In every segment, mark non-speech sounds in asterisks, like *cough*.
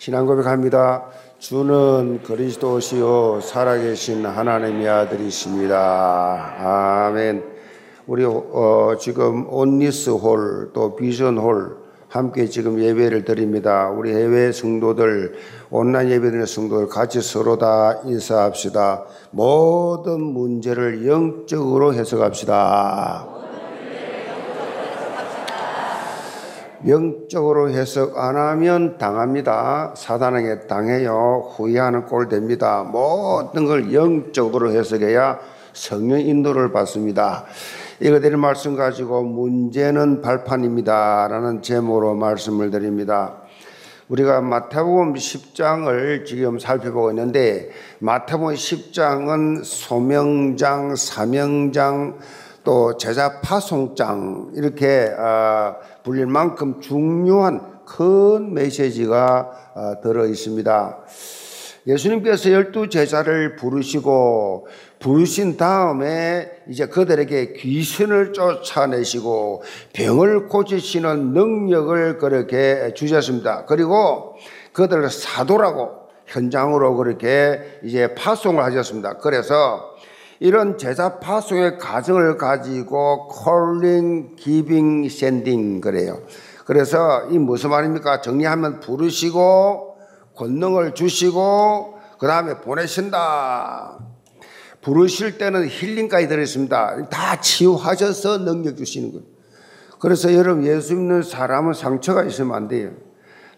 신앙 고백합니다. 주는 그리스도시요 살아계신 하나님의 아들이십니다. 아멘. 우리 어, 지금 온리스홀 또 비전홀 함께 지금 예배를 드립니다. 우리 해외 성도들 온라인 예배드리는 성도들 같이 서로 다 인사합시다. 모든 문제를 영적으로 해석합시다. 영적으로 해석 안 하면 당합니다. 사단에게 당해요. 후회하는 꼴 됩니다. 모든 걸 영적으로 해석해야 성령 인도를 받습니다. 이거들 말씀 가지고 문제는 발판입니다. 라는 제목으로 말씀을 드립니다. 우리가 마태복음 10장을 지금 살펴보고 있는데 마태복음 10장은 소명장, 사명장, 또 제자 파송장 이렇게 아, 불릴 만큼 중요한 큰 메시지가 아, 들어 있습니다. 예수님께서 열두 제자를 부르시고 부르신 다음에 이제 그들에게 귀신을 쫓아내시고 병을 고치시는 능력을 그렇게 주셨습니다. 그리고 그들을 사도라고 현장으로 그렇게 이제 파송을 하셨습니다. 그래서 이런 제자 파송의 과정을 가지고 calling, giving, sending 그래요. 그래서 이 무슨 말입니까? 정리하면 부르시고 권능을 주시고 그 다음에 보내신다. 부르실 때는 힐링까지 들어있습니다. 다 치유하셔서 능력 주시는 거예요. 그래서 여러분 예수 믿는 사람은 상처가 있으면 안 돼요.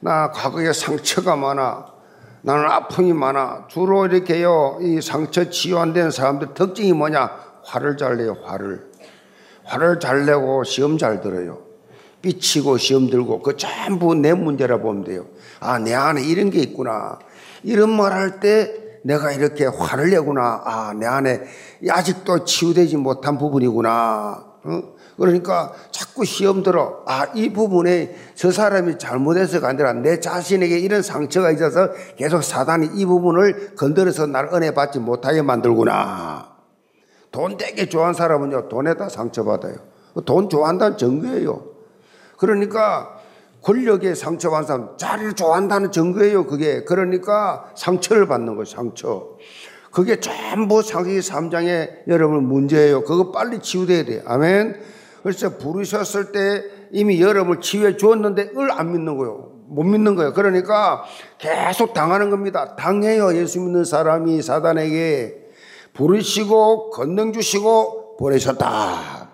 나 과거에 상처가 많아. 나는 아픔이 많아. 주로 이렇게요, 이 상처 치유 안된 사람들 특징이 뭐냐? 화를 잘 내요, 화를. 화를 잘 내고 시험 잘 들어요. 삐치고 시험 들고 그 전부 내 문제라 보면 돼요. 아, 내 안에 이런 게 있구나. 이런 말 할 때 내가 이렇게 화를 내구나. 아, 내 안에 아직도 치유되지 못한 부분이구나. 어? 그러니까 자꾸 시험 들어. 아, 이 부분에 저 사람이 잘못해서가 아니라 내 자신에게 이런 상처가 있어서 계속 사단이 이 부분을 건드려서 날 은혜 받지 못하게 만들구나. 돈 되게 좋아하는 사람은요, 돈에다 상처받아요. 돈 좋아한다는 증거예요. 그러니까 권력에 상처받은 사람, 자리를 좋아한다는 증거예요, 그게. 그러니까 상처를 받는 거예요, 상처. 그게 전부 상기 3장의 여러분 문제예요. 그거 빨리 치유돼야 돼요. 아멘. 그래서 부르셨을 때 이미 여러분을 치유해 주었는데 을 안 믿는 거예요. 못 믿는 거예요. 그러니까 계속 당하는 겁니다. 당해요. 예수 믿는 사람이 사단에게 부르시고 건능 주시고 보내셨다.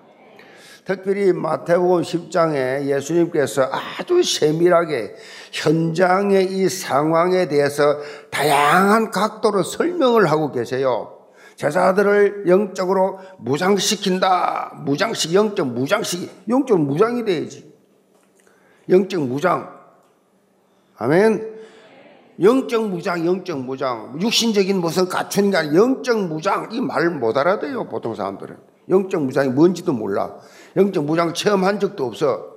특별히 마태복음 10장에 예수님께서 아주 세밀하게 현장의 이 상황에 대해서 다양한 각도로 설명을 하고 계세요. 제자들을 영적으로 무장시킨다. 무장식, 영적 무장식, 영적 무장이 돼야지. 영적 무장. 아멘. 영적 무장, 영적 무장. 육신적인 무슨 갖추는 게 아니라 영적 무장. 이 말 못 알아들어요, 보통 사람들은. 영적 무장이 뭔지도 몰라. 영적 무장 체험한 적도 없어.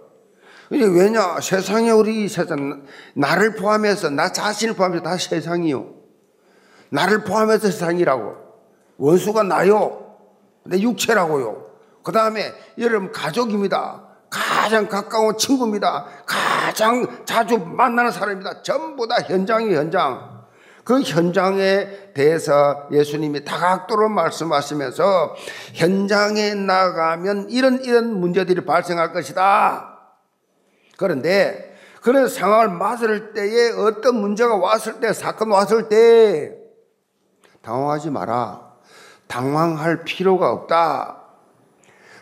왜냐? 세상에 우리 세상, 나를 포함해서, 나 자신을 포함해서 다 세상이요. 나를 포함해서 세상이라고. 원수가 나요. 내 육체라고요. 그 다음에 여러분 가족입니다. 가장 가까운 친구입니다. 가장 자주 만나는 사람입니다. 전부 다 현장이 현장. 그 현장에 대해서 예수님이 다각도로 말씀하시면서 현장에 나가면 이런 이런 문제들이 발생할 것이다. 그런데 그런 상황을 맞을 때에 어떤 문제가 왔을 때 사건 왔을 때 당황하지 마라. 당황할 필요가 없다.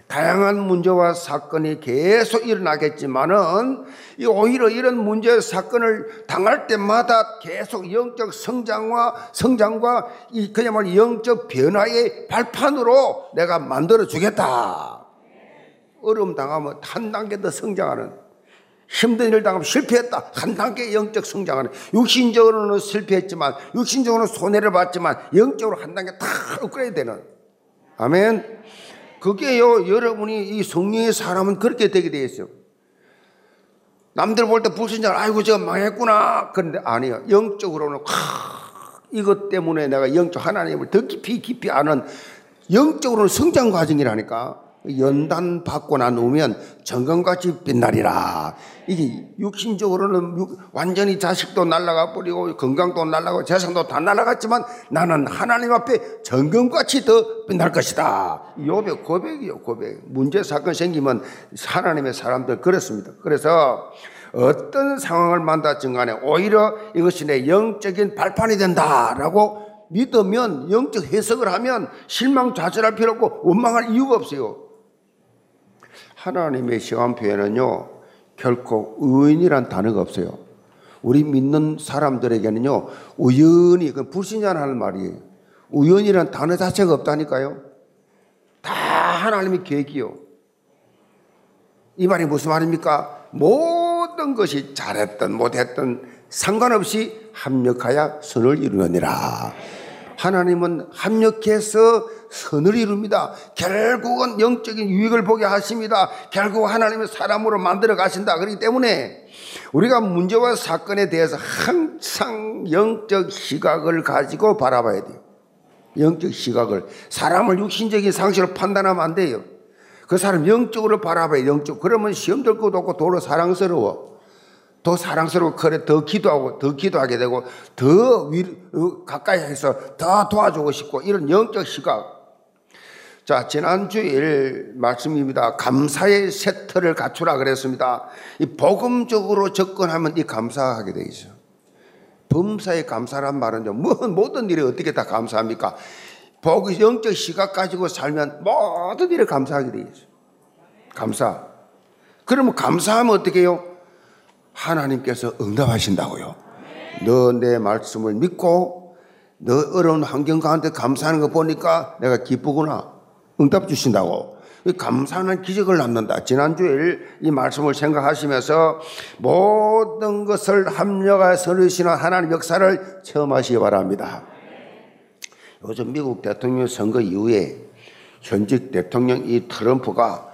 다양한 문제와 사건이 계속 일어나겠지만은 오히려 이런 문제 사건을 당할 때마다 계속 영적 성장과 성장과 이 그야말로 영적 변화의 발판으로 내가 만들어 주겠다. 어려움 당하면 한 단계 더 성장하는 힘든 일을 당하면 실패했다. 한 단계 영적 성장하는. 육신적으로는 실패했지만, 육신적으로는 손해를 봤지만, 영적으로 한 단계 다 업그레이드 되는. 아멘. 그게요, 여러분이 이 성령의 사람은 그렇게 되게 되어 있어요. 남들 볼 때 불신자, 아이고, 제가 망했구나. 그런데 아니요. 영적으로는, 하, 이것 때문에 내가 영적 하나님을 더 깊이 깊이 아는 영적으로는 성장 과정이라니까. 연단 받고 난 후면 정금같이 빛나리라. 이게 육신적으로는 완전히 자식도 날라가 버리고 건강도 날라가고 재산도 다 날라갔지만 나는 하나님 앞에 정금같이 더 빛날 것이다. 요배 고백이요 고백. 문제 사건 생기면 하나님의 사람들 그렇습니다. 그래서 어떤 상황을 만났든 간에 오히려 이것이 내 영적인 발판이 된다라고 믿으면 영적 해석을 하면 실망 좌절할 필요 없고 원망할 이유가 없어요. 하나님의 시간 표현은요, 결코 의인이란 단어가 없어요. 우리 믿는 사람들에게는요, 우연히, 그 불신자라는 말이에요. 우연이란 단어 자체가 없다니까요. 다 하나님의 계획이요. 이 말이 무슨 말입니까? 모든 것이 잘했던 못했던 상관없이 합력하여 선을 이루느니라. 하나님은 합력해서 선을 이룹니다. 결국은 영적인 유익을 보게 하십니다. 결국 하나님은 사람으로 만들어 가신다. 그렇기 때문에 우리가 문제와 사건에 대해서 항상 영적 시각을 가지고 바라봐야 돼요. 영적 시각을. 사람을 육신적인 상식으로 판단하면 안 돼요. 그 사람 영적으로 바라봐야 영적. 그러면 시험 들 것도 없고 도로 사랑스러워. 더 사랑스럽고 그래 더 기도하고 더 기도하게 되고 더 위, 어, 가까이 해서 더 도와주고 싶고 이런 영적 시각. 자, 지난주일 말씀입니다. 감사의 세트를 갖추라 그랬습니다. 이 복음적으로 접근하면 이 감사하게 돼 있어요. 범사에 감사란 말은요, 모든 일에 어떻게 다 감사합니까? 복, 영적 시각 가지고 살면 모든 일에 감사하게 돼 있어요. 감사. 그러면 감사하면 어떻게 해요? 하나님께서 응답하신다고요. 너 내 말씀을 믿고 너 어려운 환경 가운데 감사하는 거 보니까 내가 기쁘구나. 응답 주신다고. 감사하는 기적을 낳는다. 지난주에 이 말씀을 생각하시면서 모든 것을 합력하여 서르시는 하나님 역사를 체험하시기 바랍니다. 요즘 미국 대통령 선거 이후에 현직 대통령 이 트럼프가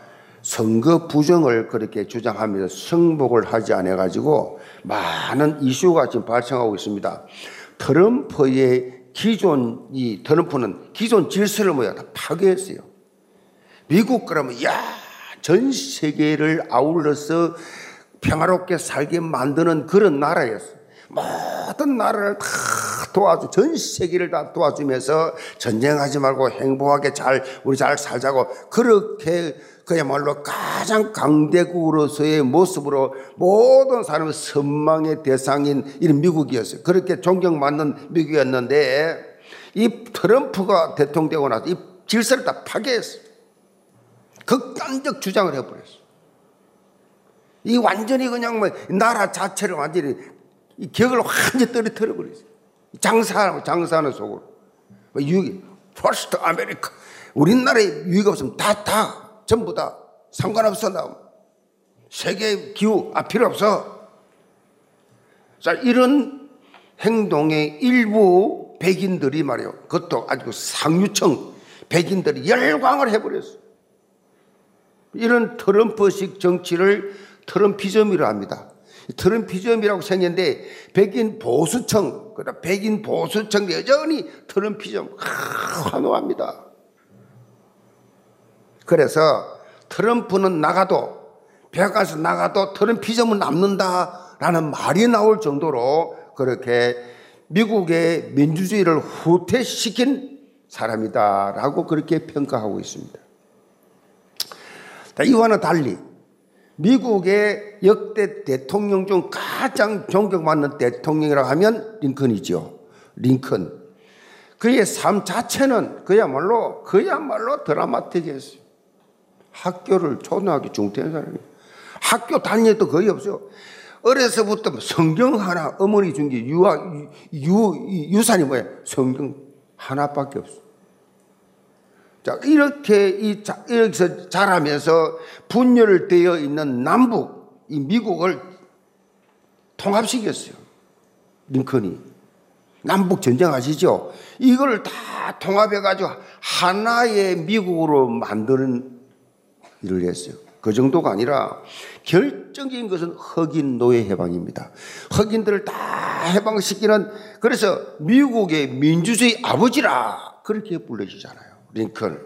선거 부정을 그렇게 주장하면서 승복을 하지 않아 가지고 많은 이슈가 지금 발생하고 있습니다. 트럼프의 기존 이 트럼프는 기존 질서를 뭐야 다 파괴했어요. 미국 그러면 야전 세계를 아울러서 평화롭게 살게 만드는 그런 나라였어요. 모든 나라를 다 도와주, 전 세계를 다 도와주면서 전쟁하지 말고 행복하게 잘, 우리 잘 살자고 그렇게 그야말로 가장 강대국으로서의 모습으로 모든 사람의 선망의 대상인 이런 미국이었어요. 그렇게 존경받는 미국이었는데 이 트럼프가 대통령 되고 나서 이 질서를 다 파괴했어요. 극단적 주장을 해버렸어요. 이 완전히 그냥 뭐 나라 자체를 완전히 이 격을 완전히 떨어뜨려 버렸어요. 장사, 장사하는 속으로. 뭐 유익, First America. 우리나라에 유익 없으면 다, 다 전부 다 상관없어 나 세계 기후 아 필요 없어. 자 이런 행동의 일부 백인들이 말이요. 그것도 아주 상류층 백인들이 열광을 해버렸어. 이런 트럼프식 정치를 트럼피즘이라 합니다. 트럼피즘이라고 생겼는데 백인 보수층, 그다 백인 보수층 여전히 트럼피즘 환호합니다. 그래서 트럼프는 나가도 백악관에서 나가도 트럼피즘은 남는다라는 말이 나올 정도로 그렇게 미국의 민주주의를 후퇴시킨 사람이다라고 그렇게 평가하고 있습니다. 이와는 달리 미국의 역대 대통령 중 가장 존경받는 대통령이라고 하면 링컨이죠. 링컨. 그의 삶 자체는 그야말로 그야말로 드라마틱했어요. 학교를 초등학교 중퇴한 사람이 학교 다니도 거의 없어요. 어려서부터 성경 하나 어머니 준 게 유아 유 유산이 뭐야? 성경 하나밖에 없어. 자 이렇게 이 이렇게 자라면서 분열되어 있는 남북 이 미국을 통합시켰어요. 링컨이 남북 전쟁 아시죠? 이걸 다 통합해 가지고 하나의 미국으로 만드는 일을 했어요. 그 정도가 아니라 결정적인 것은 흑인 노예 해방입니다. 흑인들을 다 해방시키는 그래서 미국의 민주주의 아버지라 그렇게 불러주잖아요. 링컨.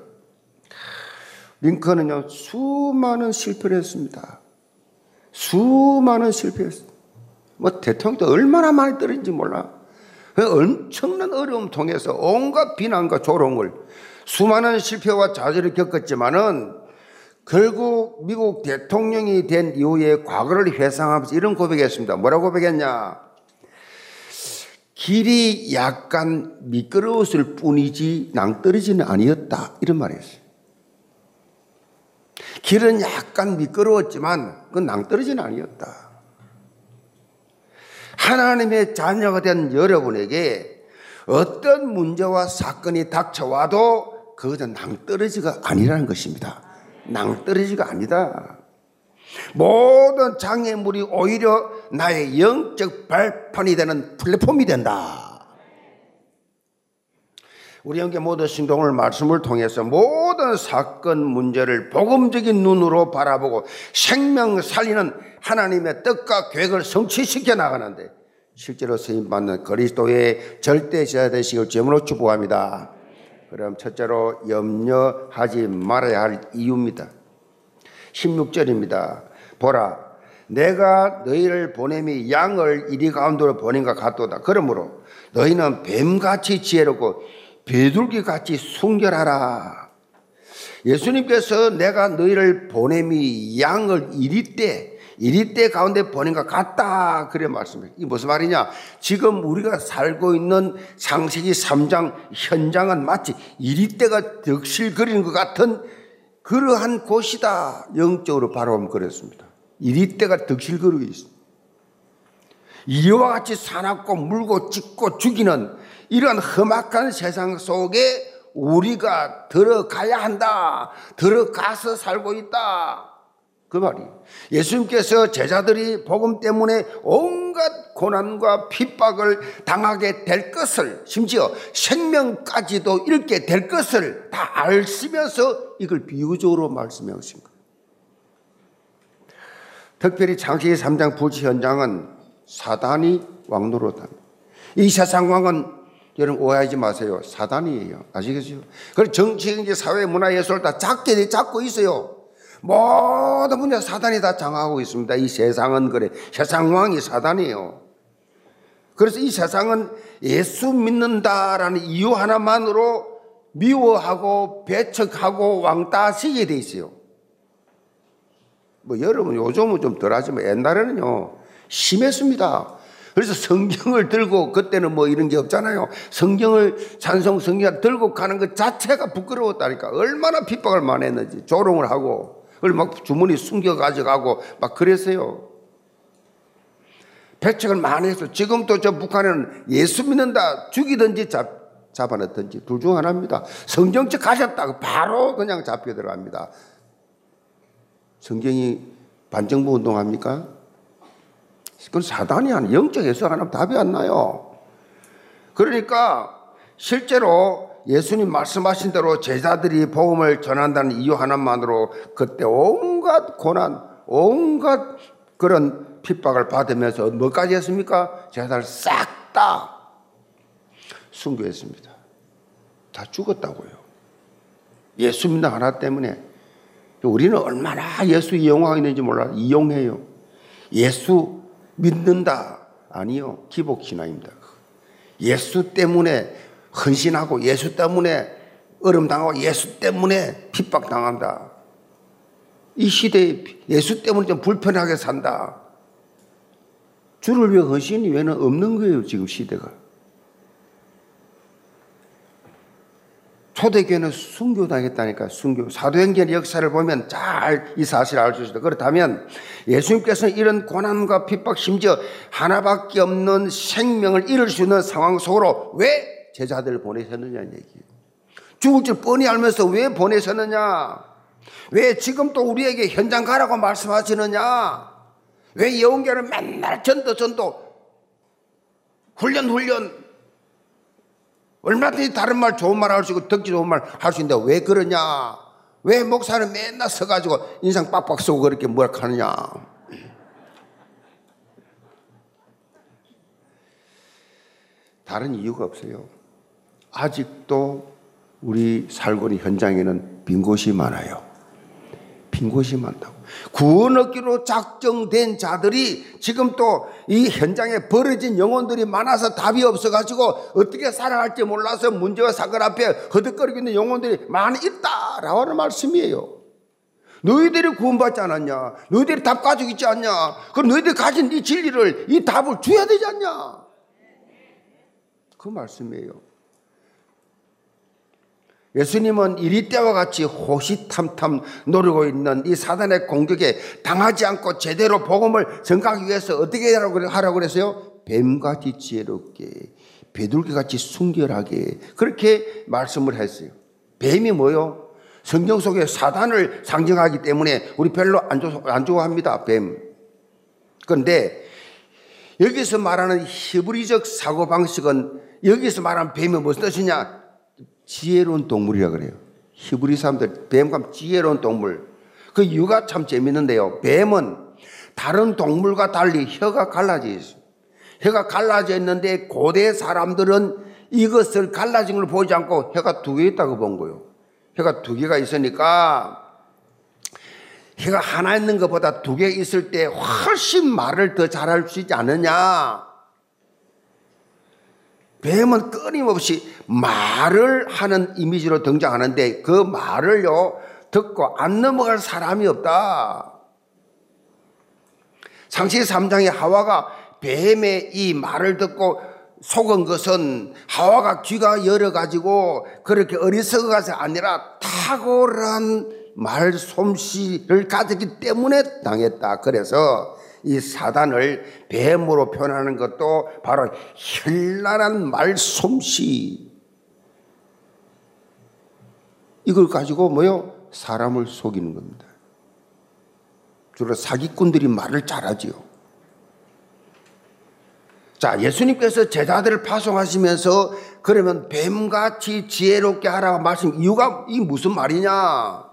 링컨은요, 수많은 실패를 했습니다. 수많은 실패했습니다. 뭐 대통령도 얼마나 많이 떨어진지 몰라. 그 엄청난 어려움 통해서 온갖 비난과 조롱을 수많은 실패와 좌절을 겪었지만은 결국 미국 대통령이 된 이후에 과거를 회상하면서 이런 고백했습니다. 뭐라고 고백했냐? 길이 약간 미끄러웠을 뿐이지 낭떠러지는 아니었다. 이런 말이었어요. 길은 약간 미끄러웠지만 그건 낭떠러지는 아니었다. 하나님의 자녀가 된 여러분에게 어떤 문제와 사건이 닥쳐와도 그것은 낭떠러지가 아니라는 것입니다. 낭떠러지가 아니다. 모든 장애물이 오히려 나의 영적 발판이 되는 플랫폼이 된다. 우리 형제 모든 신동을 말씀을 통해서 모든 사건 문제를 복음적인 눈으로 바라보고 생명 살리는 하나님의 뜻과 계획을 성취시켜 나가는데 실제로 쓰임 받는 그리스도의 절대자 되시길 주으로 축복합니다. 그럼 첫째로 염려하지 말아야 할 이유입니다. 16절입니다. 보라, 내가 너희를 보냄이 양을 이리 가운데로 보낸 것 같도다. 그러므로 너희는 뱀같이 지혜롭고 비둘기같이 순결하라. 예수님께서 내가 너희를 보냄이 양을 이리 때, 이리 때 가운데 것 같다. 그래 말씀해. 이 무슨 말이냐? 지금 우리가 살고 있는 상세기 3장 현장은 마치 이리 때가 득실거리는 것 같은 그러한 곳이다. 영적으로 바라보면 그랬습니다. 이리 때가 득실거리고 있습니다. 이와 같이 사납고 물고 찢고 죽이는 이런 험악한 세상 속에 우리가 들어가야 한다. 들어가서 살고 있다. 그 말이. 예수님께서 제자들이 복음 때문에 온갖 고난과 핍박을 당하게 될 것을, 심지어 생명까지도 잃게 될 것을 다 알시면서 이걸 비유적으로 말씀해 오신 거예요. 특별히 창세기 3장 부지 현장은 사단이 왕노릇합니다. 이 세상 왕은 여러분 오해하지 마세요. 사단이에요. 아시겠어요? 그리고 정치, 경제, 사회, 문화, 예술 다 작게 잡고 있어요. 모든 분야 사단이 다 장하고 있습니다. 이 세상은 그래. 세상 왕이 사단이에요. 그래서 이 세상은 예수 믿는다라는 이유 하나만으로 미워하고 배척하고 왕따시게 돼 있어요. 뭐 여러분 요즘은 좀 덜하지만 옛날에는요 심했습니다. 그래서 성경을 들고 그때는 뭐 이런 게 없잖아요. 성경을 찬송 성경 들고 가는 것 자체가 부끄러웠다니까 얼마나 핍박을 많이 했는지 조롱을 하고 그걸 막 주머니 숨겨 가져가고 막 그랬어요. 배척을 많이 해서 지금도 저 북한에는 예수 믿는다 죽이든지 잡, 잡아넣든지 둘 중 하나입니다. 성경책 가셨다고 바로 그냥 잡혀 들어갑니다. 성경이 반정부 운동합니까? 그건 사단이 하는 영적 해석 하나 답이 안 나요. 그러니까 실제로 예수님 말씀하신 대로 제자들이 복음을 전한다는 이유 하나만으로 그때 온갖 고난, 온갖 그런 핍박을 받으면서 뭐까지 했습니까? 제자들 싹 다 순교했습니다. 다 죽었다고요. 예수 믿는 하나 때문에 우리는 얼마나 예수 이용하고 있는지 몰라 이용해요. 예수 믿는다 아니요 기복 신앙입니다. 예수 때문에 헌신하고 예수 때문에 얼음 당하고 예수 때문에 핍박 당한다. 이 시대에 예수 때문에 좀 불편하게 산다. 주를 위해 헌신이 왜는 없는 거예요, 지금 시대가. 초대교회는 순교당했다니까, 순교. 사도행전 역사를 보면 잘 이 사실을 알 수 있다. 그렇다면 예수님께서는 이런 고난과 핍박, 심지어 하나밖에 없는 생명을 잃을 수 있는 상황 속으로 왜 제자들을 보내셨느냐는 얘기예요. 죽을 줄 뻔히 알면서 왜 보내셨느냐? 왜 지금 또 우리에게 현장 가라고 말씀하시느냐? 왜 예언계를 맨날 전도 전도 훈련 훈련 얼마든지 다른 말 좋은 말 할 수 있고 듣기 좋은 말 할 수 있는데 왜 그러냐? 왜 목사는 맨날 서가지고 인상 빡빡 쓰고 그렇게 뭘 하느냐? 다른 이유가 없어요. 아직도 우리 살고 있는 현장에는 빈 곳이 많아요. 빈 곳이 많다고. 구원 얻기로 작정된 자들이 지금 또 이 현장에 벌어진 영혼들이 많아서 답이 없어가지고 어떻게 살아갈지 몰라서 문제와 사건 앞에 허덕거리고 있는 영혼들이 많이 있다라고 하는 말씀이에요. 너희들이 구원받지 않았냐? 너희들이 답 가지고 있지 않냐? 그럼 너희들이 가진 이 진리를, 이 답을 줘야 되지 않냐? 그 말씀이에요. 예수님은 이리 때와 같이 호시탐탐 노리고 있는 이 사단의 공격에 당하지 않고 제대로 복음을 전가하기 위해서 어떻게 하라고 그랬어요? 뱀같이 지혜롭게, 비둘기같이 순결하게 그렇게 말씀을 했어요. 뱀이 뭐요? 성경 속에 사단을 상징하기 때문에 우리 별로 안, 좋, 안 좋아합니다. 뱀. 그런데 여기서 말하는 히브리적 사고방식은 여기서 말하는 뱀이 무슨 뜻이냐? 지혜로운 동물이라 그래요. 히브리 사람들 뱀과 지혜로운 동물. 그 이유가 참 재밌는데요. 뱀은 다른 동물과 달리 혀가 갈라져 있어요. 혀가 갈라져 있는데 고대 사람들은 이것을 갈라진 걸 보지 않고 혀가 두 개 있다고 본 거예요. 혀가 두 개가 있으니까 혀가 하나 있는 것보다 두 개 있을 때 훨씬 말을 더 잘할 수 있지 않느냐. 뱀은 끊임없이 말을 하는 이미지로 등장하는데 그 말을요, 듣고 안 넘어갈 사람이 없다. 상시 3장의 하와가 뱀의 이 말을 듣고 속은 것은 하와가 귀가 열어가지고 그렇게 어리석어가서 아니라 탁월한 말솜씨를 가졌기 때문에 당했다. 그래서 이 사단을 뱀으로 표현하는 것도 바로 현란한 말솜씨. 이걸 가지고 뭐요? 사람을 속이는 겁니다. 주로 사기꾼들이 말을 잘하지요. 자, 예수님께서 제자들을 파송하시면서 그러면 뱀같이 지혜롭게 하라고 말씀, 이유가 이 무슨 말이냐?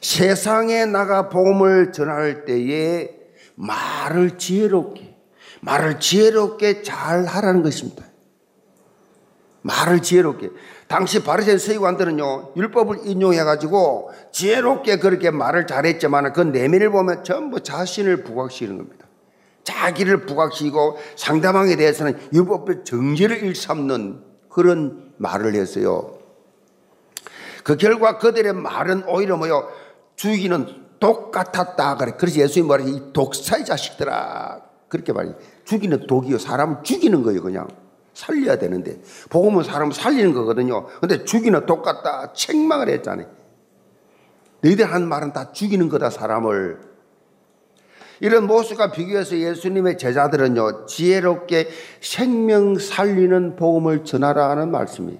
세상에 나가 복음을 전할 때에 말을 지혜롭게, 말을 지혜롭게 잘 하라는 것입니다. 말을 지혜롭게. 당시 바리새인 서기관들은요 율법을 인용해가지고 지혜롭게 그렇게 말을 잘했지만 그 내면을 보면 전부 자신을 부각시키는 겁니다. 자기를 부각시키고 상대방에 대해서는 율법의 정죄를 일삼는 그런 말을 했어요. 그 결과 그들의 말은 오히려 뭐요 죽이는 똑같았다. 그래. 그래서 예수님 말이 이 독사의 자식들아. 그렇게 말이 죽이는 독이요. 사람을 죽이는 거예요. 그냥. 살려야 되는데. 복음은 사람을 살리는 거거든요. 근데 죽이는 똑같다. 책망을 했잖아요. 너희들 한 말은 다 죽이는 거다. 사람을. 이런 모습과 비교해서 예수님의 제자들은요. 지혜롭게 생명 살리는 복음을 전하라 하는 말씀이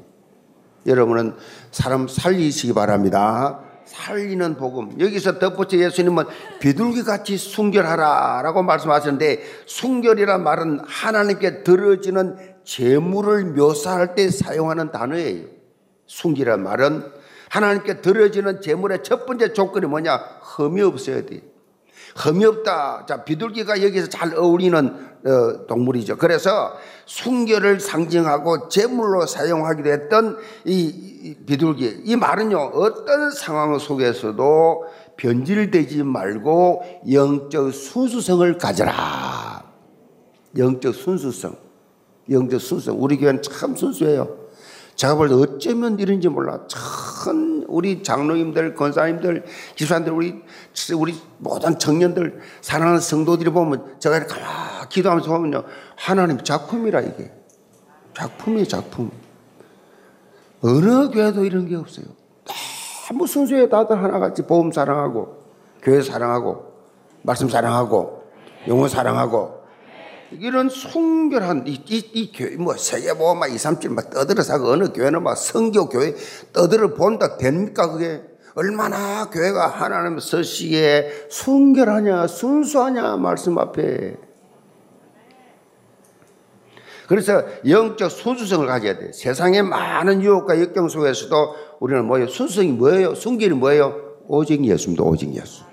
여러분은 사람 살리시기 바랍니다. 살리는 복음. 여기서 덧붙여 예수님은 비둘기 같이 순결하라라고 말씀하셨는데 순결이란 말은 하나님께 들어지는 재물을 묘사할 때 사용하는 단어예요. 순결이란 말은 하나님께 들어지는 재물의 첫 번째 조건이 뭐냐? 흠이 없어야 돼. 흠이 없다. 자, 비둘기가 여기서 잘 어울리는 어, 동물이죠. 그래서 순결을 상징하고 제물로 사용하기도 했던 이 비둘기. 이 말은요, 어떤 상황 속에서도 변질되지 말고 영적 순수성을 가져라. 영적 순수성. 영적 순수성. 우리 교회는 참 순수해요. 제가 볼 때 어쩌면 이런지 몰라. 참 우리 장로님들, 권사님들, 기사님들, 우리 우리 모든 청년들, 사랑하는 성도들이 보면 제가 이렇게 가만 기도하면서 보면요, 하나님 작품이라 이게. 작품이 작품. 어느 교회도 이런 게 없어요. 너무 순수해 다들 하나같이 보험 사랑하고 교회 사랑하고 말씀 사랑하고 영혼 사랑하고. 이런 순결한 이, 이, 이 교회 뭐 세계 보고 막 2, 3, 7 막 떠들어 사고 어느 교회는 막 성교 교회 떠들어 본다 됩니까 그게 얼마나 교회가 하나님 서시에 순결하냐 순수하냐 말씀 앞에 그래서 영적 순수성을 가져야 돼. 세상의 많은 유혹과 역경 속에서도 우리는 뭐예요? 순수성이 뭐예요? 순결이 뭐예요? 오직 예수입니다. 오직 예수.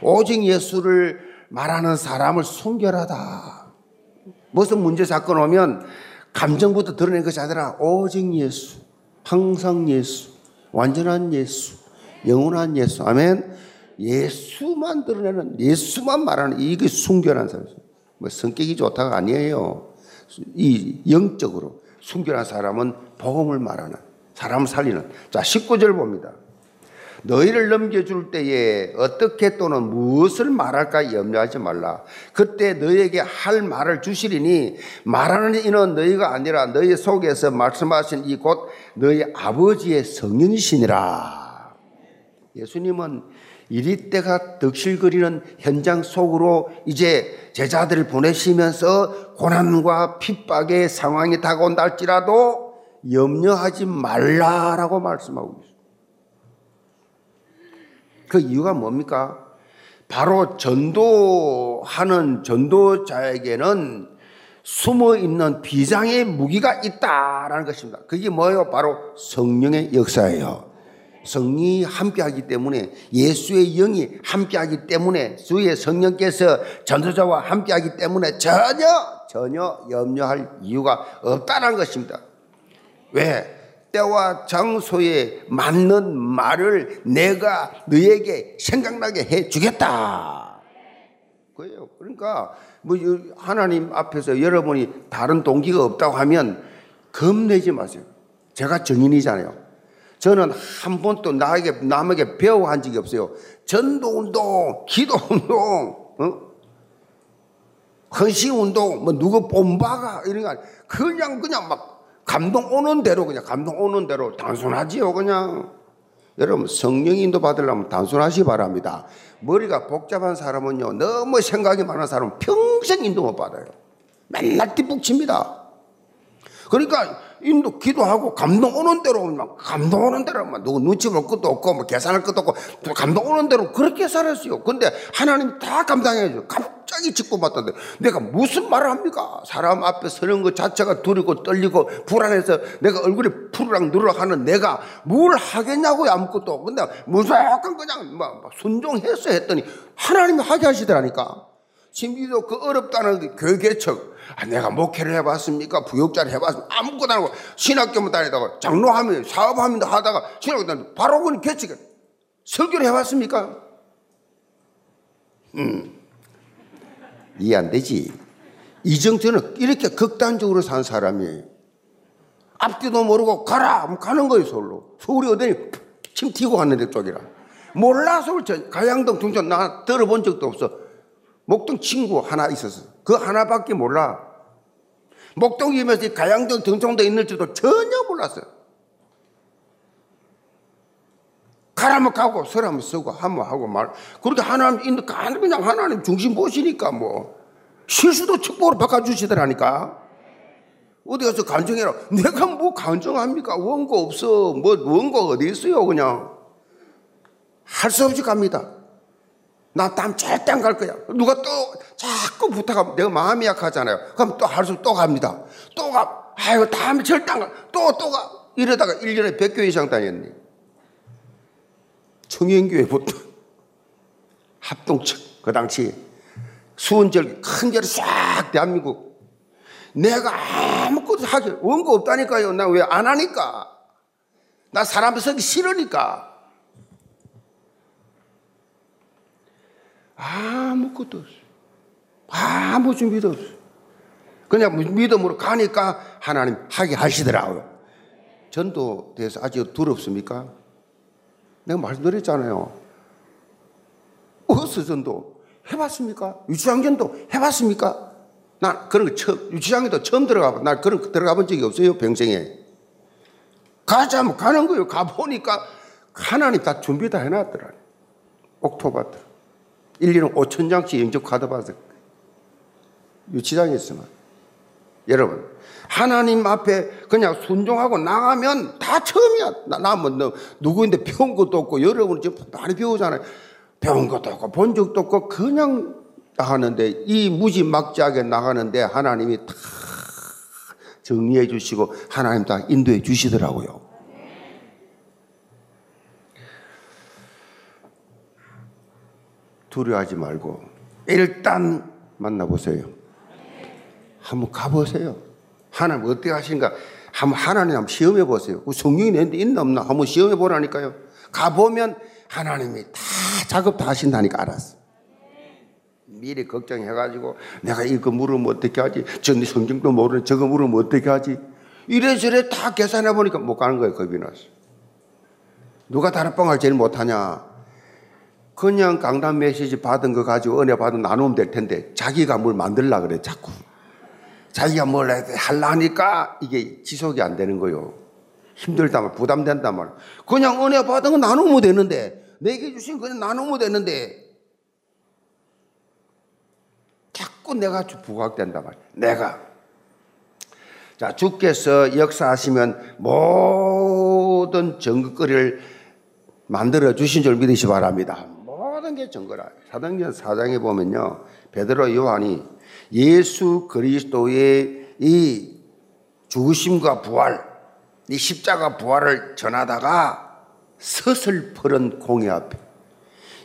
오직 예수를 말하는 사람을 순결하다. 무슨 문제 사건 오면 감정부터 드러낸 것이 아니라 오직 예수, 항상 예수, 완전한 예수, 영원한 예수. 아멘. 예수만 드러내는 예수만 말하는 이게 순결한 사람. 뭐 성격이 좋다가 아니에요. 이 영적으로 순결한 사람은 복음을 말하는 사람을 살리는. 자, 19절 봅니다. 너희를 넘겨줄 때에 어떻게 또는 무엇을 말할까 염려하지 말라. 그때 너희에게 할 말을 주시리니 말하는 이는 너희가 아니라 너희 속에서 말씀하신 이 곧 너희 아버지의 성령이시니라. 예수님은 이리 때가 득실거리는 현장 속으로 이제 제자들을 보내시면서 고난과 핍박의 상황이 다가온다 할지라도 염려하지 말라라고 말씀하고 있습니다. 그 이유가 뭡니까? 바로 전도하는 전도자에게는 숨어 있는 비장의 무기가 있다라는 것입니다. 그게 뭐예요? 바로 성령의 역사예요. 성이 함께하기 때문에 예수의 영이 함께하기 때문에 주의 성령께서 전도자와 함께하기 때문에 전혀 전혀 염려할 이유가 없다는 것입니다. 왜? 때와 장소에 맞는 말을 내가 너에게 생각나게 해 주겠다. 그예요. 그러니까 뭐 하나님 앞에서 여러분이 다른 동기가 없다고 하면 겁내지 마세요. 제가 정인이잖아요. 저는 한 번도 나에게 남에게 배워 한 적이 없어요. 전도 운동, 기도 운동, 어? 헌신 운동, 뭐 누구 본바가 이런 거 그냥 그냥 막 감동 오는 대로 그냥 감동 오는 대로 단순하지요 그냥 여러분 성령 인도 받으려면 단순하시 바랍니다 머리가 복잡한 사람은요 너무 생각이 많은 사람은 평생 인도 못 받아요 맨날 뒷북칩니다 그러니까 인도 기도하고 감동 오는 대로 막 감동 오는 대로 막 누구 눈치 볼 것도 없고 뭐 계산할 것도 없고 감동 오는 대로 그렇게 살았어요. 근데 하나님 다 감당해 줘. 갑자기 직고받던데 내가 무슨 말을 합니까? 사람 앞에 서는 것 자체가 두리고 떨리고 불안해서 내가 얼굴이 푸르락 누르락 하는 내가 뭘 하겠냐고요 아무것도. 근데 무조건 그냥 막 순종했어 했더니 하나님이 하게 하시더라니까. 신비도 그 어렵다는 그 교회 개척 아, 내가 목회를 해봤습니까? 부역자를 해봤습니까? 아무것도 안 하고 신학교만 다니다가 장로하면 사업하면 하다가 신학교 다니다 바로 그건 개척 설교를 해봤습니까? 음, 이해 안 되지. 이정철은 이렇게 극단적으로 산 사람이에요. 앞뒤도 모르고 가라! 가는 거예요, 서울로. 서울이 어디니? 침 튀고 갔는데 쪽이라. 몰라, 서울, 가양동, 중천, 나 들어본 적도 없어. 목동 친구 하나 있었어. 그 하나밖에 몰라. 목동이면서 가양동 등촌도 있는 줄도 전혀 몰랐어요. 가라면 가고 서라면 쓰고 하면 하고 말. 그렇게 하나님 그냥 하나님 중심 보시니까 뭐 실수도 축복으로 바꿔주시더라니까. 어디 가서 간증해라. 내가 뭐 간증합니까? 원고 없어. 뭐 원고 어디 있어요? 그냥 할 수 없이 갑니다. 나땀 절대 안 갈 거야. 누가 또 자꾸 부탁하면 내가 마음이 약하잖아요. 그럼 또할수또 갑니다. 또 가. 아유, 다음에 절대 안 가. 또, 또 가. 이러다가 1년에 100교 이상 다녔니. 청년교회부터 *laughs* 합동측, 그 당시 수원절 큰 절이 싹 대한민국. 내가 아무것도 하기, 원고 없다니까요. 나 왜 안 하니까. 나 사람 서기 싫으니까. 아무것도 없어. 아무 준비도 없어. 그냥 믿음으로 가니까 하나님 하게 하시더라고요. 전도돼서 아직 두렵습니까? 내가 말씀드렸잖아요. 어스 전도 해봤습니까? 유치장 전도 해봤습니까? 나 그런 거 처음, 유치장에도 처음 들어가 봐. 나 그런 거 들어가 본 적이 없어요, 평생에. 가자면 가는 거예요. 가보니까 하나님 다 준비 다 해놨더라. 옥토바트. 1년에 5천 장씩 영접 카드 받았 유치장에 있으면. 여러분, 하나님 앞에 그냥 순종하고 나가면 다 처음이야. 나, 나 뭐, 누구인데 배운 것도 없고, 여러분 지금 많이 배우잖아요. 배운 것도 없고, 본 적도 없고, 그냥 나가는데, 이 무지막지하게 나가는데 하나님이 다 정리해 주시고, 하나님 다 인도해 주시더라고요. 두려워하지 말고 일단 만나보세요. 한번 가보세요. 하나님 어떻게 하신가? 한번 하나님 한번 시험해 보세요. 그 성령이 내데 있나 없나? 한번 시험해 보라니까요. 가보면 하나님이 다 작업 다 하신다니까 알았어. 미리 걱정해가지고 내가 이거 물으면 어떻게 하지? 저 성경도 모르는 저거 물으면 어떻게 하지? 이래저래 다 계산해 보니까 못 가는 거예요. 겁이 나서. 누가 다락방을 제일 못하냐? 그냥 강단 메시지 받은 거 가지고 은혜 받은 나누면 될 텐데 자기가 뭘 만들라 그래 자꾸. 자기가 뭘 하려니까 이게 지속이 안 되는 거요. 힘들다 말 부담된다 말. 그냥 은혜 받은 거 나누면 되는데 내게 주신 그냥 나누면 되는데 자꾸 내가 부각된다 말. 내가 자 주께서 역사하시면 모든 정거거리를 만들어 주신 줄 믿으시 바랍니다. 모든 게 증거라. 사도행전 4장에 보면요. 베드로 요한이 예수 그리스도의 이 죽으심과 부활, 이 십자가 부활을 전하다가 서슬퍼른 공의 앞에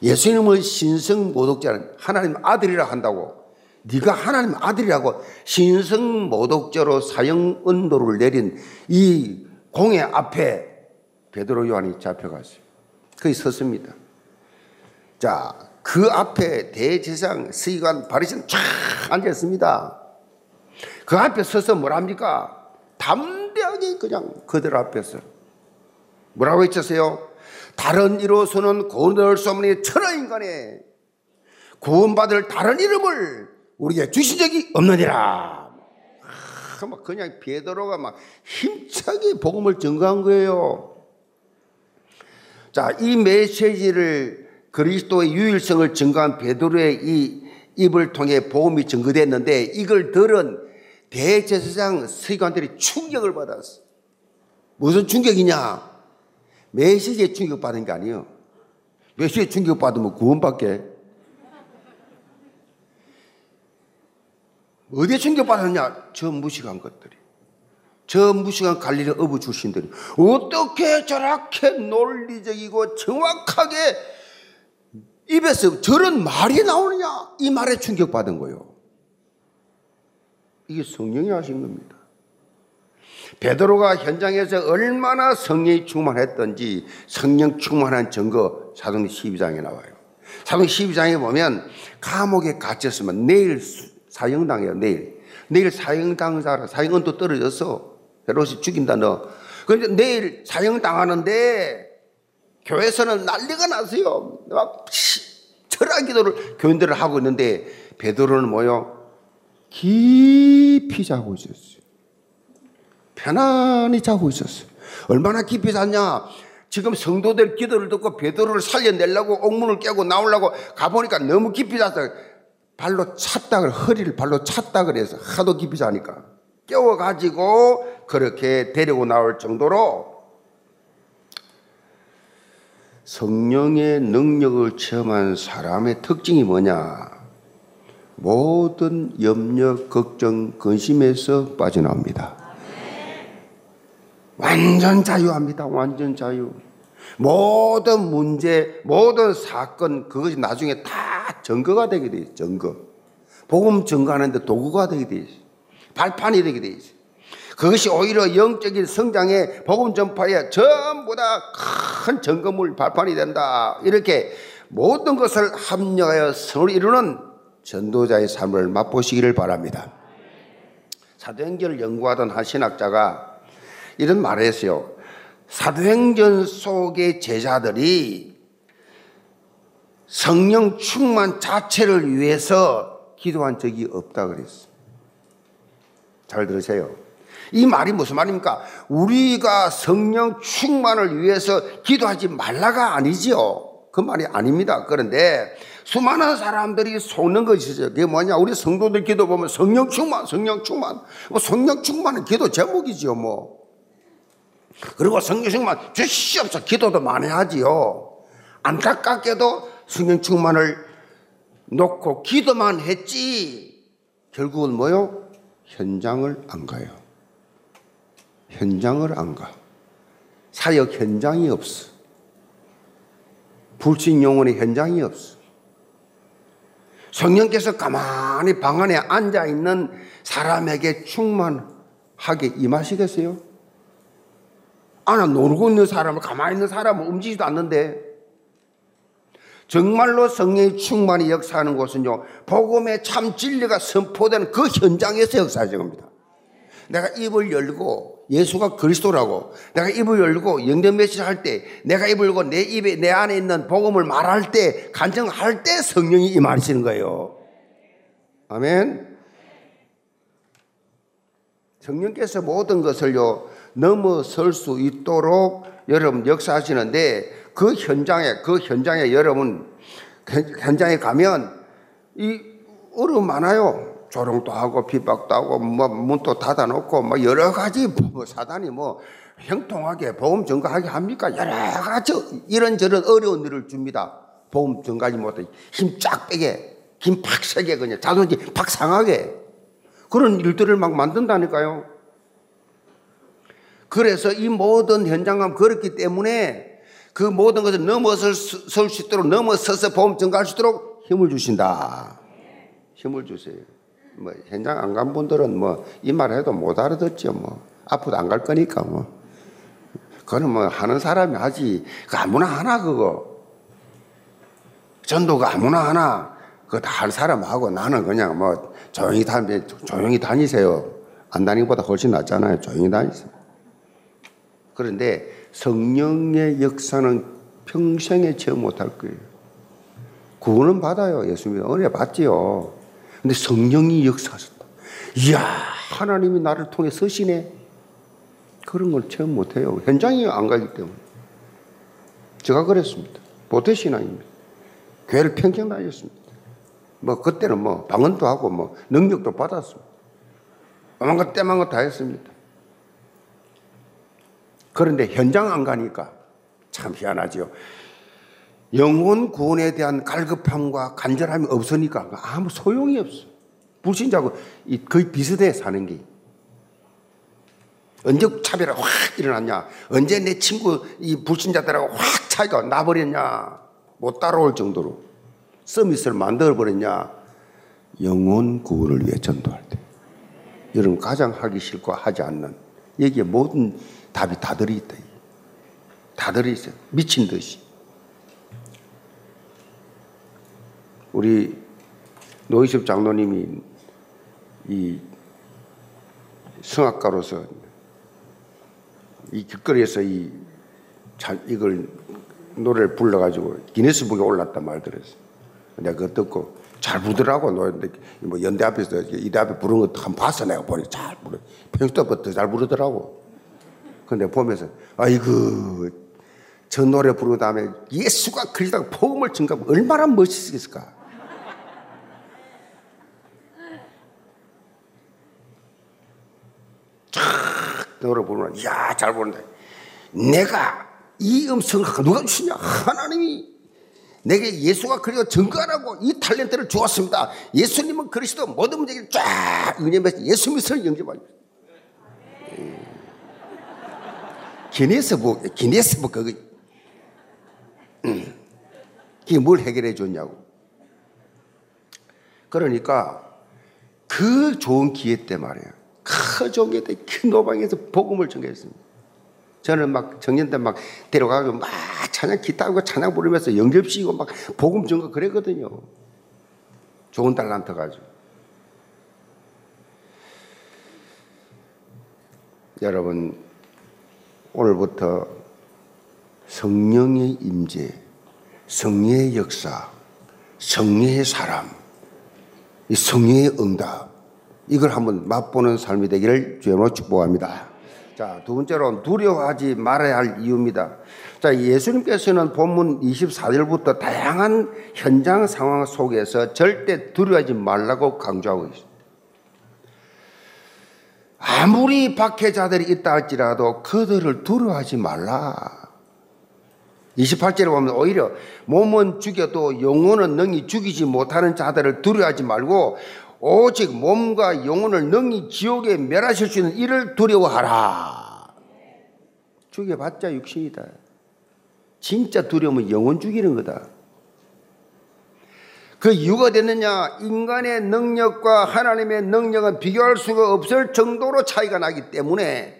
예수님을 신성 모독자는 하나님 아들이라 한다고 네가 하나님 아들이라고 신성 모독자로 사형 은도를 내린 이 공의 앞에 베드로 요한이 잡혀갔어요. 거기 섰습니다. 자, 그 앞에 대제상 서기관 바리새인 쫙 앉았습니다. 그 앞에 서서 뭐랍니까? 담대하게 그냥 그들 앞에서 뭐라고 했었어요? 다른 이로서는 구원을 수 없는 천하인간의 구원받을 다른 이름을 우리에게 주신 적이 없느니라. 아, 막 그냥 베드로가 막 힘차게 복음을 증거한 거예요. 자, 이 메시지를 그리스도의 유일성을 증거한 베드로의 이 입을 통해 복음이 증거됐는데 이걸 들은 대제사장 서기관들이 충격을 받았어. 무슨 충격이냐? 메시지에 충격받은 게 아니에요. 메시지에 충격받으면 구원받게. 어디에 충격받았냐? 저 무식한 것들이. 저 무식한 갈릴리 어부 출신들이 어떻게 저렇게 논리적이고 정확하게 입에서 저런 말이 나오느냐? 이 말에 충격받은 거예요. 이게 성령이 하신 겁니다. 베드로가 현장에서 얼마나 성령이 충만했던지 성령 충만한 증거 사도행 12장에 나와요. 사도행 12장에 보면 감옥에 갇혔으면 내일 사형당해요. 내일. 내일 사형당사라 사형은 또 떨어졌어. 베로시 죽인다 너. 그런데 내일 사형당하는데 교회에서는 난리가 났어요. 막 철학 기도를 교인들을 하고 있는데 베드로는 뭐요? 깊이 자고 있었어요. 편안히 자고 있었어요. 얼마나 깊이 잤냐? 지금 성도들 기도를 듣고 베드로를 살려내려고 옥문을 깨고 나오려고 가보니까 너무 깊이 잤어요. 발로 찼다 그래. 허리를 발로 찼다 그래서 하도 깊이 자니까. 깨워가지고 그렇게 데리고 나올 정도로 성령의 능력을 체험한 사람의 특징이 뭐냐? 모든 염려, 걱정, 근심에서 빠져나옵니다. 완전 자유합니다. 완전 자유. 모든 문제, 모든 사건, 그것이 나중에 다 증거가 되게 돼 있어요. 증거. 복음 증거하는데 도구가 되게 돼 있어요. 발판이 되게 돼 있어요. 그것이 오히려 영적인 성장에 복음 전파에 전부 다 큰 점검물 발판이 된다. 이렇게 모든 것을 합력하여 선을 이루는 전도자의 삶을 맛보시기를 바랍니다. 사도행전을 연구하던 한 신학자가 이런 말을 했어요. 사도행전 속의 제자들이 성령 충만 자체를 위해서 기도한 적이 없다 그랬어. 잘 들으세요. 이 말이 무슨 말입니까? 우리가 성령 충만을 위해서 기도하지 말라가 아니지요. 그 말이 아닙니다. 그런데 수많은 사람들이 속는 것이 있어요. 그게 뭐냐? 우리 성도들 기도 보면 성령 충만, 성령 충만. 뭐 성령 충만은 기도 제목이지요, 뭐. 그리고 성령 충만 주시옵소서 기도도 많이 하지요. 안타깝게도 성령 충만을 놓고 기도만 했지. 결국은 뭐요? 현장을 안 가요. 현장을 안 가. 사역 현장이 없어. 불신 영혼의 현장이 없어. 성령께서 가만히 방 안에 앉아 있는 사람에게 충만하게 임하시겠어요? 아, 나 놀고 있는 사람을, 가만히 있는 사람을 움직이지도 않는데, 정말로 성령의 충만히 역사하는 곳은요, 복음의 참 진리가 선포되는 그 현장에서 역사하는 겁니다. 내가 입을 열고 예수가 그리스도라고 내가 입을 열고 영전 메시지 할 때 내가 입을 열고 내 입에 내 안에 있는 복음을 말할 때 간증할 때 성령이 임하시는 거예요. 아멘. 성령께서 모든 것을요 넘어설 수 있도록 여러분 역사하시는데 그 현장에 그 현장에 여러분 현장에 가면 이 어려움 많아요. 조롱도 하고 핍박도 하고 뭐 문도 닫아놓고 뭐 여러 가지 뭐 사단이 뭐 형통하게 보험 증가하게 합니까? 여러 가지 이런저런 어려운 일을 줍니다. 보험 증가하지 못해 힘 쫙 빼게 힘 팍 세게 그냥 자존심 팍 상하게 그런 일들을 막 만든다니까요. 그래서 이 모든 현장감 그렇기 때문에 그 모든 것을 넘어설 수 있도록 넘어서서 보험 증가할 수 있도록 힘을 주신다. 힘을 주세요. 뭐 현장 안 간 분들은 뭐 이 말 해도 못 알아듣죠. 뭐 앞으로 안 갈 거니까 뭐. 그거는 뭐 하는 사람이 하지. 그 아무나 하나 그거. 전도가 아무나 하나. 그거 다 할 사람 하고 나는 그냥 뭐 조용히 다니 조용히 다니세요. 안 다니기보다 훨씬 낫잖아요. 조용히 다니세요. 그런데 성령의 역사는 평생에 체험 못할 거예요. 구원은 받아요. 예수님 은혜 받지요. 근데 성령이 역사하셨다. 이야, 하나님이 나를 통해 서시네. 그런 걸 체험 못 해요. 현장에 안 가기 때문에. 제가 그랬습니다. 보태신앙입니다. 교회를 평생 다녔습니다. 뭐, 그때는 뭐, 방언도 하고, 뭐, 능력도 받았습니다. 어만 것, 때만 것다 했습니다. 그런데 현장 안 가니까 참 희한하죠. 영혼 구원에 대한 갈급함과 간절함이 없으니까 아무 소용이 없어. 불신자고 거의 비슷해 사는 게. 언제 차별이 확 일어났냐? 언제 내 친구 이 불신자들하고 확 차이가 나버렸냐? 못 따라올 정도로 서밋을 만들어 버렸냐? 영혼 구원을 위해 전도할 때. 여러분 가장 하기 싫고 하지 않는 여기에 모든 답이 다 들어있다. 다 들어있어요. 미친 듯이. 우리 노이섭 장로님이 이 성악가로서 이 길거리에서 이 이걸 노래를 불러가지고 기네스북에 올랐단 말 들었어. 내가 그거 듣고 잘 부르더라고. 뭐 연대 앞에서 이대 앞에 부르는 거한 봤어. 내가 보니 잘 부르. 평소부터 잘 부르더라고. 근데 보면서 아이고 저 노래 부르고 다음에 예수가 그리스도가 복음을 증가하면 얼마나 멋있겠을까. 쫙 노래 부르면 이야 잘 부른다. 내가 이 음성을 누가 주냐? 하나님이 내게 예수가 그리고 증거하라고 이 탤런트를 주었습니다. 예수님은 그리스도 모든 문제를 쫙 은혜면서 예수 믿음을 영접합니다. 기네스북, 기네스북 그거 음. 그게 뭘 해결해 줬냐고. 그러니까 그 좋은 기회 때 말이에요. 그 좋은 기회 때큰 노방에서 복음을 전개했습니다. 저는 막 정년 때 막 데려가고 막 찬양 기타하고 찬양 부르면서 영접시키고 막 복음 전거 그랬거든요. 좋은 달란트 가지고. 여러분 오늘부터 성령의 임재, 성령의 역사, 성령의 사람, 이 성령의 응답 이걸 한번 맛보는 삶이 되기를 주님으로 축복합니다. 자, 두 번째로 두려워하지 말아야 할 이유입니다. 자, 예수님께서는 본문 24절부터 다양한 현장 상황 속에서 절대 두려워하지 말라고 강조하고 있습니다. 아무리 박해자들이 있다 할지라도 그들을 두려워하지 말라. 28절에 보면 오히려 몸은 죽여도 영혼은 능히 죽이지 못하는 자들을 두려워하지 말고 오직 몸과 영혼을 능히 지옥에 멸하실 수 있는 이를 두려워하라. 죽여봤자 육신이다. 진짜 두려움은 영혼 죽이는 거다. 그 이유가 됐느냐? 인간의 능력과 하나님의 능력은 비교할 수가 없을 정도로 차이가 나기 때문에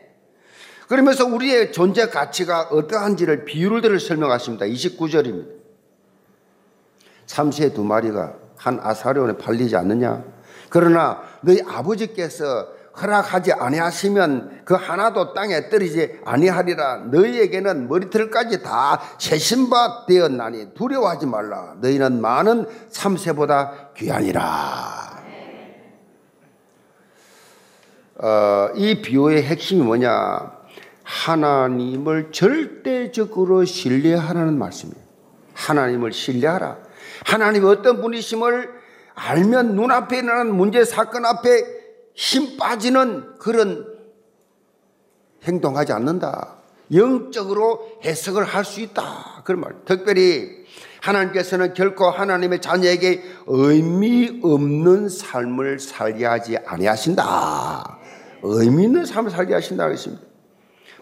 그러면서 우리의 존재 가치가 어떠한지를 비유를 들어 설명하십니다. 29절입니다. 참새 두 마리가 한 아사리온에 팔리지 않느냐? 그러나 너희 아버지께서 허락하지 아니하시면 그 하나도 땅에 떨어지지 아니하리라. 너희에게는 머리털까지 다 세신바 되었나니 두려워하지 말라. 너희는 많은 참새보다 귀하니라. 어, 이 비유의 핵심이 뭐냐? 하나님을 절대적으로 신뢰하라는 말씀이에요. 하나님을 신뢰하라. 하나님이 어떤 분이심을 알면 눈앞에 일어나는 문제 사건 앞에 힘 빠지는 그런 행동하지 않는다. 영적으로 해석을 할 수 있다. 그런 말. 특별히 하나님께서는 결코 하나님의 자녀에게 의미 없는 삶을 살게 하지 아니하신다. 의미 있는 삶을 살게 하신다 그랬습니다.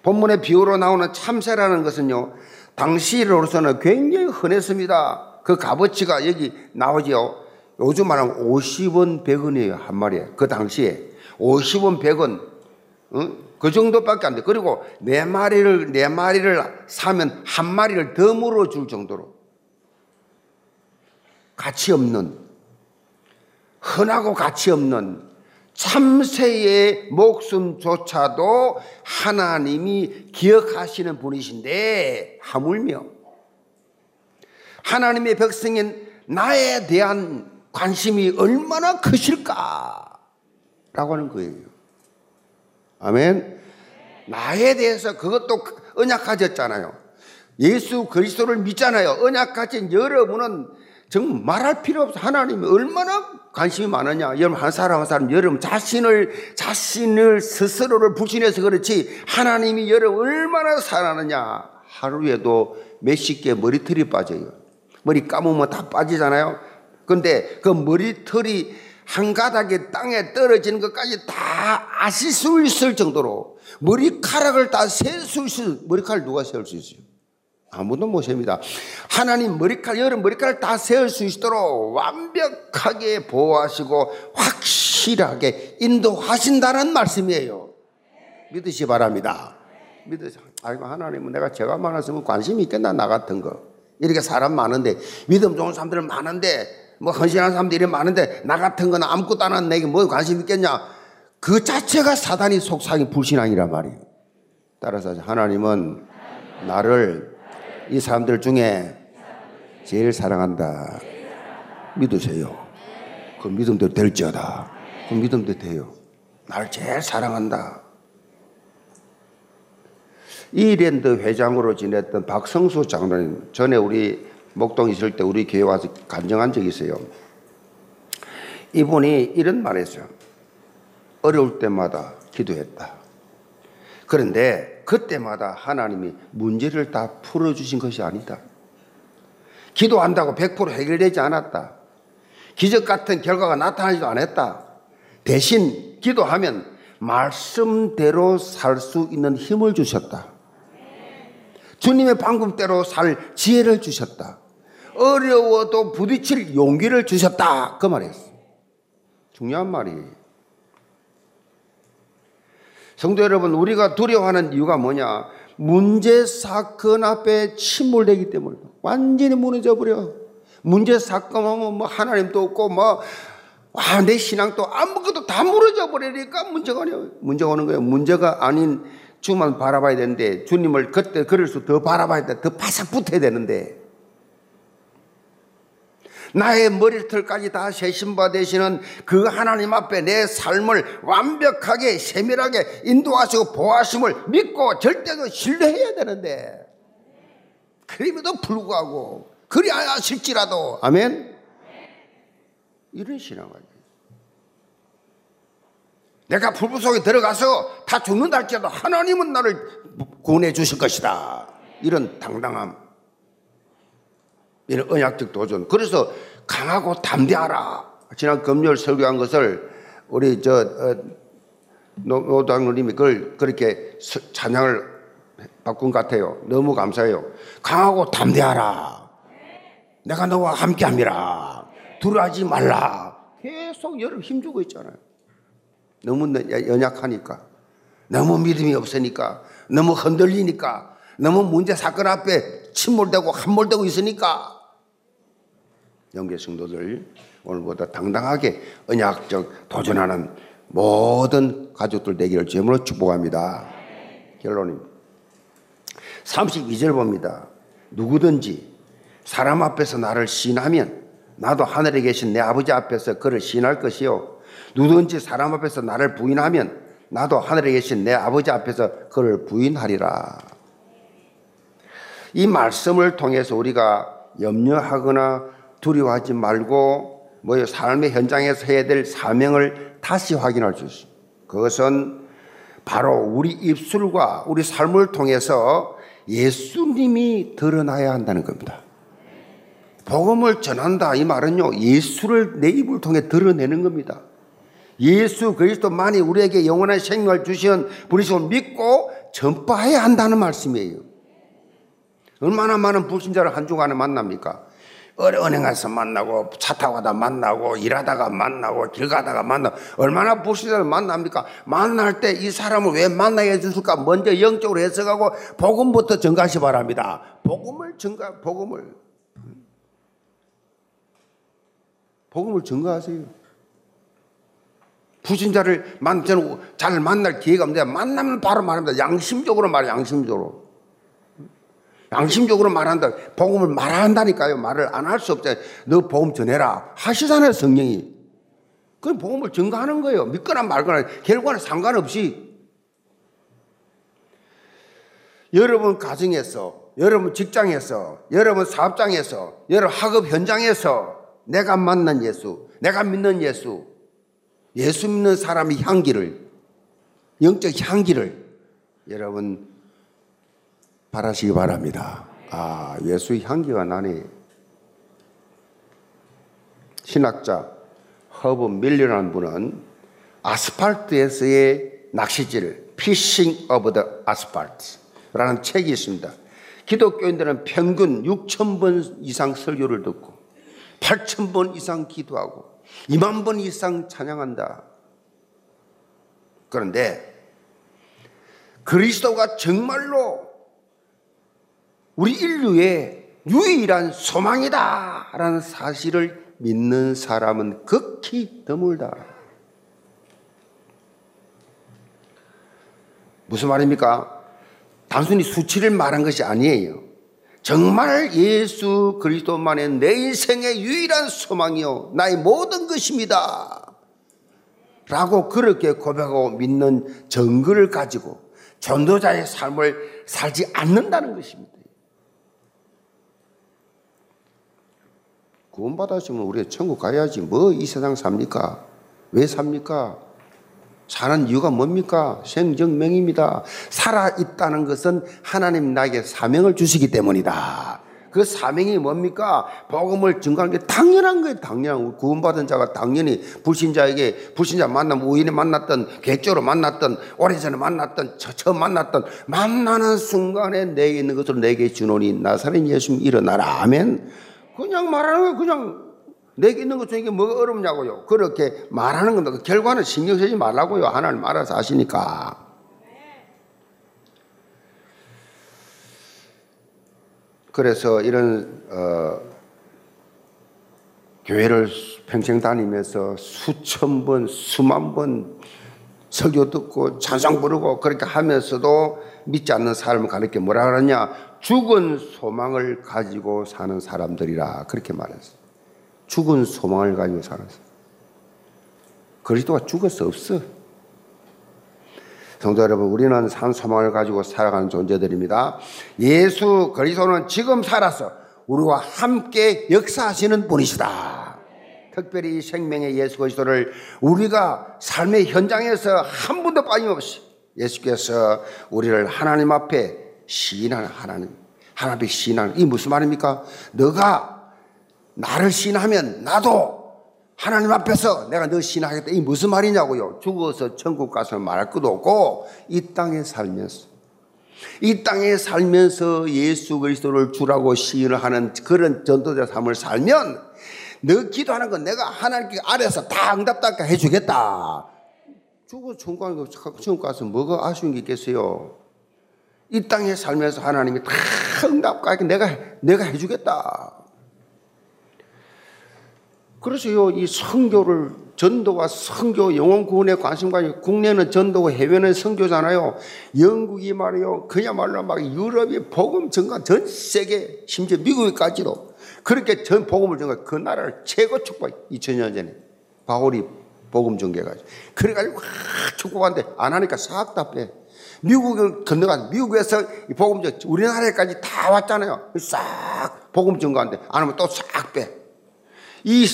본문의 비유로 나오는 참새라는 것은요. 당시로서는 굉장히 흔했습니다. 그 값어치가 여기 나오지요. 요즘 말하면 50원, 100원이에요. 한 마리에. 그 당시에. 50원, 100원, 어? 그 정도밖에 안 돼. 그리고 네 마리를, 네 마리를 사면 한 마리를 더 물어줄 정도로 가치 없는, 흔하고 가치 없는 참새의 목숨조차도 하나님이 기억하시는 분이신데, 하물며 하나님의 백성인 나에 대한 관심이 얼마나 크실까? 라고 하는 거예요. 아멘. 나에 대해서 그것도 언약가졌잖아요. 예수 그리스도를 믿잖아요. 언약가진 여러분은 정말 말할 필요 없어. 하나님이 얼마나 관심이 많으냐. 여러분, 한 사람 한 사람, 여러분 자신을, 자신을 스스로를 불신해서 그렇지. 하나님이 여러분 얼마나 사랑하느냐. 하루에도 몇십 개 머리털이 빠져요. 머리 감으면 다 빠지잖아요. 근데 그 머리털이 한 가닥이 땅에 떨어지는 것까지 다 아실 수 있을 정도로 머리카락을 다 셀 수 있을 머리카락 누가 세울 수 있어요? 아무도 못 셉니다. 하나님 머리카락 여러 머리카락 다 세울 수 있도록 완벽하게 보호하시고 확실하게 인도하신다는 말씀이에요. 믿으시 바랍니다. 믿으시. 아이고 하나님은 내가 죄가 많았으면 관심이 있겠나 나 같은 거. 이렇게 사람 많은데 믿음 좋은 사람들 많은데 뭐 헌신하는 사람들이 많은데 나 같은 건 아무것도 안 하는 내게 뭐 관심 있겠냐? 그 자체가 사단이 속삭인 불신앙이란 말이에요. 따라서 하나님은 나를 이 사람들 중에 제일 사랑한다. 믿으세요. 그 믿음도 될지어다. 그 믿음도 돼요. 나를 제일 사랑한다. 이랜드 회장으로 지냈던 박성수 장로님 전에 우리 목동 있을 때 우리 교회 와서 간증한 적이 있어요. 이분이 이런 말 했어요. 어려울 때마다 기도했다. 그런데 그때마다 하나님이 문제를 다 풀어주신 것이 아니다. 기도한다고 100% 해결되지 않았다. 기적 같은 결과가 나타나지도 않았다. 대신 기도하면 말씀대로 살 수 있는 힘을 주셨다. 주님의 방법대로 살 지혜를 주셨다. 어려워도 부딪힐 용기를 주셨다. 그 말이었어. 중요한 말이에요. 성도 여러분, 우리가 두려워하는 이유가 뭐냐? 문제 사건 앞에 침몰되기 때문에 완전히 무너져 버려. 문제 사건 하면 뭐 하나님도 없고 뭐 아, 내 신앙도 아무것도 다 무너져 버리니까 문제가 오네요. 문제가 오는 거예요. 문제가 아닌 주만 바라봐야 되는데 주님을 그때 그럴수 더 바라봐야 돼. 더 바삭 붙어야 되는데. 나의 머리털까지 다 세신바 되시는 그 하나님 앞에 내 삶을 완벽하게 세밀하게 인도하시고 보호하심을 믿고 절대로 신뢰해야 되는데. 그럼에도 불구하고 그리 하실지라도. 아멘? 이런 신앙을 내가 불부 속에 들어가서 다 죽는다 할지라도 하나님은 나를 구원해 주실 것이다 이런 당당함 이런 언약적 도전. 그래서 강하고 담대하라. 지난 금요일 설교한 것을 우리 저 어, 노당님이 그걸 그렇게 찬양을 바꾼 것 같아요. 너무 감사해요. 강하고 담대하라. 내가 너와 함께함이라. 두려워하지 말라. 계속 여러 힘주고 있잖아요. 너무 연약하니까. 너무 믿음이 없으니까. 너무 흔들리니까. 너무 문제 사건 앞에 침몰되고 함몰되고 있으니까 영계 성도들 오늘보다 당당하게 언약적 도전하는 모든 가족들 되기를 주임으로 축복합니다. 결론입니다. 32절 봅니다. 누구든지 사람 앞에서 나를 신하면 나도 하늘에 계신 내 아버지 앞에서 그를 신할 것이요. 누구든지 사람 앞에서 나를 부인하면 나도 하늘에 계신 내 아버지 앞에서 그를 부인하리라. 이 말씀을 통해서 우리가 염려하거나 두려워하지 말고 뭐 삶의 현장에서 해야 될 사명을 다시 확인할 수 있습니다. 그것은 바로 우리 입술과 우리 삶을 통해서 예수님이 드러나야 한다는 겁니다. 복음을 전한다 이 말은요 예수를 내 입을 통해 드러내는 겁니다. 예수 그리스도만이 우리에게 영원한 생명을 주시는 분이심을 믿고 전파해야 한다는 말씀이에요. 얼마나 많은 불신자를 한 주간에 만납니까? 은행에서 만나고 차 타고 가다 만나고 일하다가 만나고 길 가다가 만나고 얼마나 불신자를 만납니까? 만날 때 이 사람을 왜 만나게 해줬을까? 먼저 영적으로 해석하고 복음부터 전가시 바랍니다. 복음을 전가 복음을 복음을 전가하세요. 불신자를 만 저는 잘 만날 기회가 없는데 만나면 바로 말합니다. 양심적으로 말해 양심적으로. 양심적으로 말한다. 복음을 말한다니까요. 말을 안 할 수 없잖아요. 너 복음 전해라. 하시잖아요, 성령이. 그럼 복음을 증거하는 거예요. 믿거나 말거나 결과는 상관없이. 여러분 가정에서, 여러분 직장에서, 여러분 사업장에서, 여러분 학업 현장에서 내가 만난 예수, 내가 믿는 예수, 예수 믿는 사람의 향기를, 영적 향기를 여러분 발하시기 바랍니다. 아, 예수의 향기가 나네. 신학자 허브 밀러라는 분은 아스팔트에서의 낚시질, Fishing of the Asphalt라는 책이 있습니다. 기독교인들은 평균 6천 번 이상 설교를 듣고 8천 번 이상 기도하고 2만 번 이상 찬양한다. 그런데 그리스도가 정말로 우리 인류의 유일한 소망이다 라는 사실을 믿는 사람은 극히 드물다. 무슨 말입니까? 단순히 수치를 말한 것이 아니에요. 정말 예수 그리스도만의 내 인생의 유일한 소망이요. 나의 모든 것입니다. 라고 그렇게 고백하고 믿는 정글을 가지고 전도자의 삶을 살지 않는다는 것입니다. 구원받았으면 우리 천국 가야지. 뭐 이 세상 삽니까? 왜 삽니까? 사는 이유가 뭡니까? 생정명입니다. 살아있다는 것은 하나님 나에게 사명을 주시기 때문이다. 그 사명이 뭡니까? 복음을 증거하는 게 당연한 거예요. 당연한 구원받은 자가 당연히 불신자에게 불신자 만나면 우연히 만났던 개조로 만났던 오래전에 만났던 처음 만났던 만나는 순간에 내게 있는 것을 내게 주노니 나사렛 예수님 일어나라. 아멘. 그냥 말하는 거 그냥 내게 있는 것 중에 뭐가 어렵냐고요. 그렇게 말하는 겁니다. 그 결과는 신경 쓰지 말라고요. 하나님 알아서 하시니까. 그래서 이런 어, 교회를 평생 다니면서 수천 번, 수만 번 설교 듣고 찬송 부르고 그렇게 하면서도 믿지 않는 사람을 가르쳐 뭐라 그러냐? 죽은 소망을 가지고 사는 사람들이라 그렇게 말했어. 죽은 소망을 가지고 살았어. 그리스도가 죽었어 없어. 성도 여러분, 우리는 산 소망을 가지고 살아가는 존재들입니다. 예수 그리스도는 지금 살아서 우리와 함께 역사하시는 분이시다. 특별히 생명의 예수 그리스도를 우리가 삶의 현장에서 한 분도 빠짐없이 예수께서 우리를 하나님 앞에 시인하는 하나님, 하나님 시인하는 이 무슨 말입니까? 너가 나를 시인하면 나도 하나님 앞에서 내가 너 신하겠다. 이 무슨 말이냐고요? 죽어서 천국 가서 말할 것도 없고 이 땅에 살면서 이 땅에 살면서 예수 그리스도를 주라고 시인을 하는 그런 전도자 삶을 살면 너 기도하는 건 내가 하나님께 아래서 다 응답답게 해주겠다. 죽어 천국 가서 뭐가 아쉬운 게 있겠어요? 이 땅에 살면서 하나님이 다 응답하게 내가, 내가 해주겠다. 그래서요, 이 선교를, 전도와 선교, 영혼 구원에 관심과 국내는 전도고 해외는 선교잖아요. 영국이 말이요, 그야말로 막 유럽이 복음 전가 전 세계, 심지어 미국까지도 그렇게 전 복음을 전가 그 나라를 최고 축복, 2000년 전에. 바울이 복음 전개가지고. 그래가지고 확 축복하는데 안 하니까 싹 다 빼. 미국을 건너가 미국에서 이 복음 전 우리나라에까지 다 왔잖아요. 싹 복음 전가하는데 안 하면 또 싹 빼. 이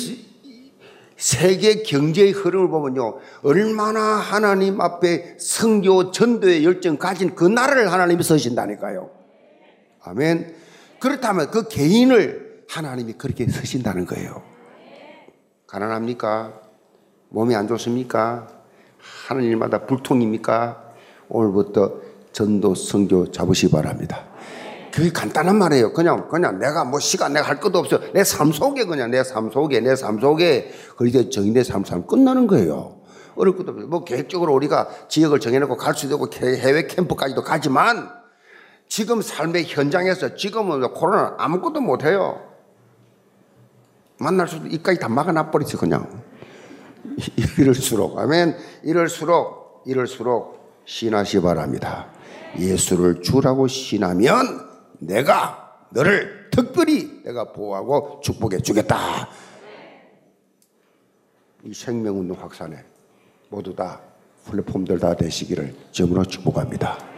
세계 경제의 흐름을 보면요. 얼마나 하나님 앞에 성교 전도의 열정 가진 그 나라를 하나님이 서신다니까요. 아멘. 그렇다면 그 개인을 하나님이 그렇게 서신다는 거예요. 가난합니까? 몸이 안 좋습니까? 하는 일마다 불통입니까? 오늘부터 전도 성교 잡으시 기 바랍니다. 그게 간단한 말이에요. 그냥, 그냥 내가 뭐 시간 내가 할 것도 없어. 내 삶 속에 그냥 내 삶 속에, 내 삶 속에 그렇게 정의된 삶, 삶 끝나는 거예요. 어려울 것도 없어요. 뭐 계획적으로 우리가 지역을 정해놓고 갈 수도 있고 해외 캠프까지도 가지만 지금 삶의 현장에서 지금은 코로나 아무것도 못해요. 만날 수도 입까지 다 막아놔버리지 그냥. *laughs* 이럴수록, 아멘. 이럴수록, 이럴수록 신하시 바랍니다. 예수를 주라고 신하면 내가 너를 특별히 내가 보호하고 축복해 주겠다. 이 생명운동 확산에 모두 다 플랫폼들 다 되시기를 점으로 축복합니다.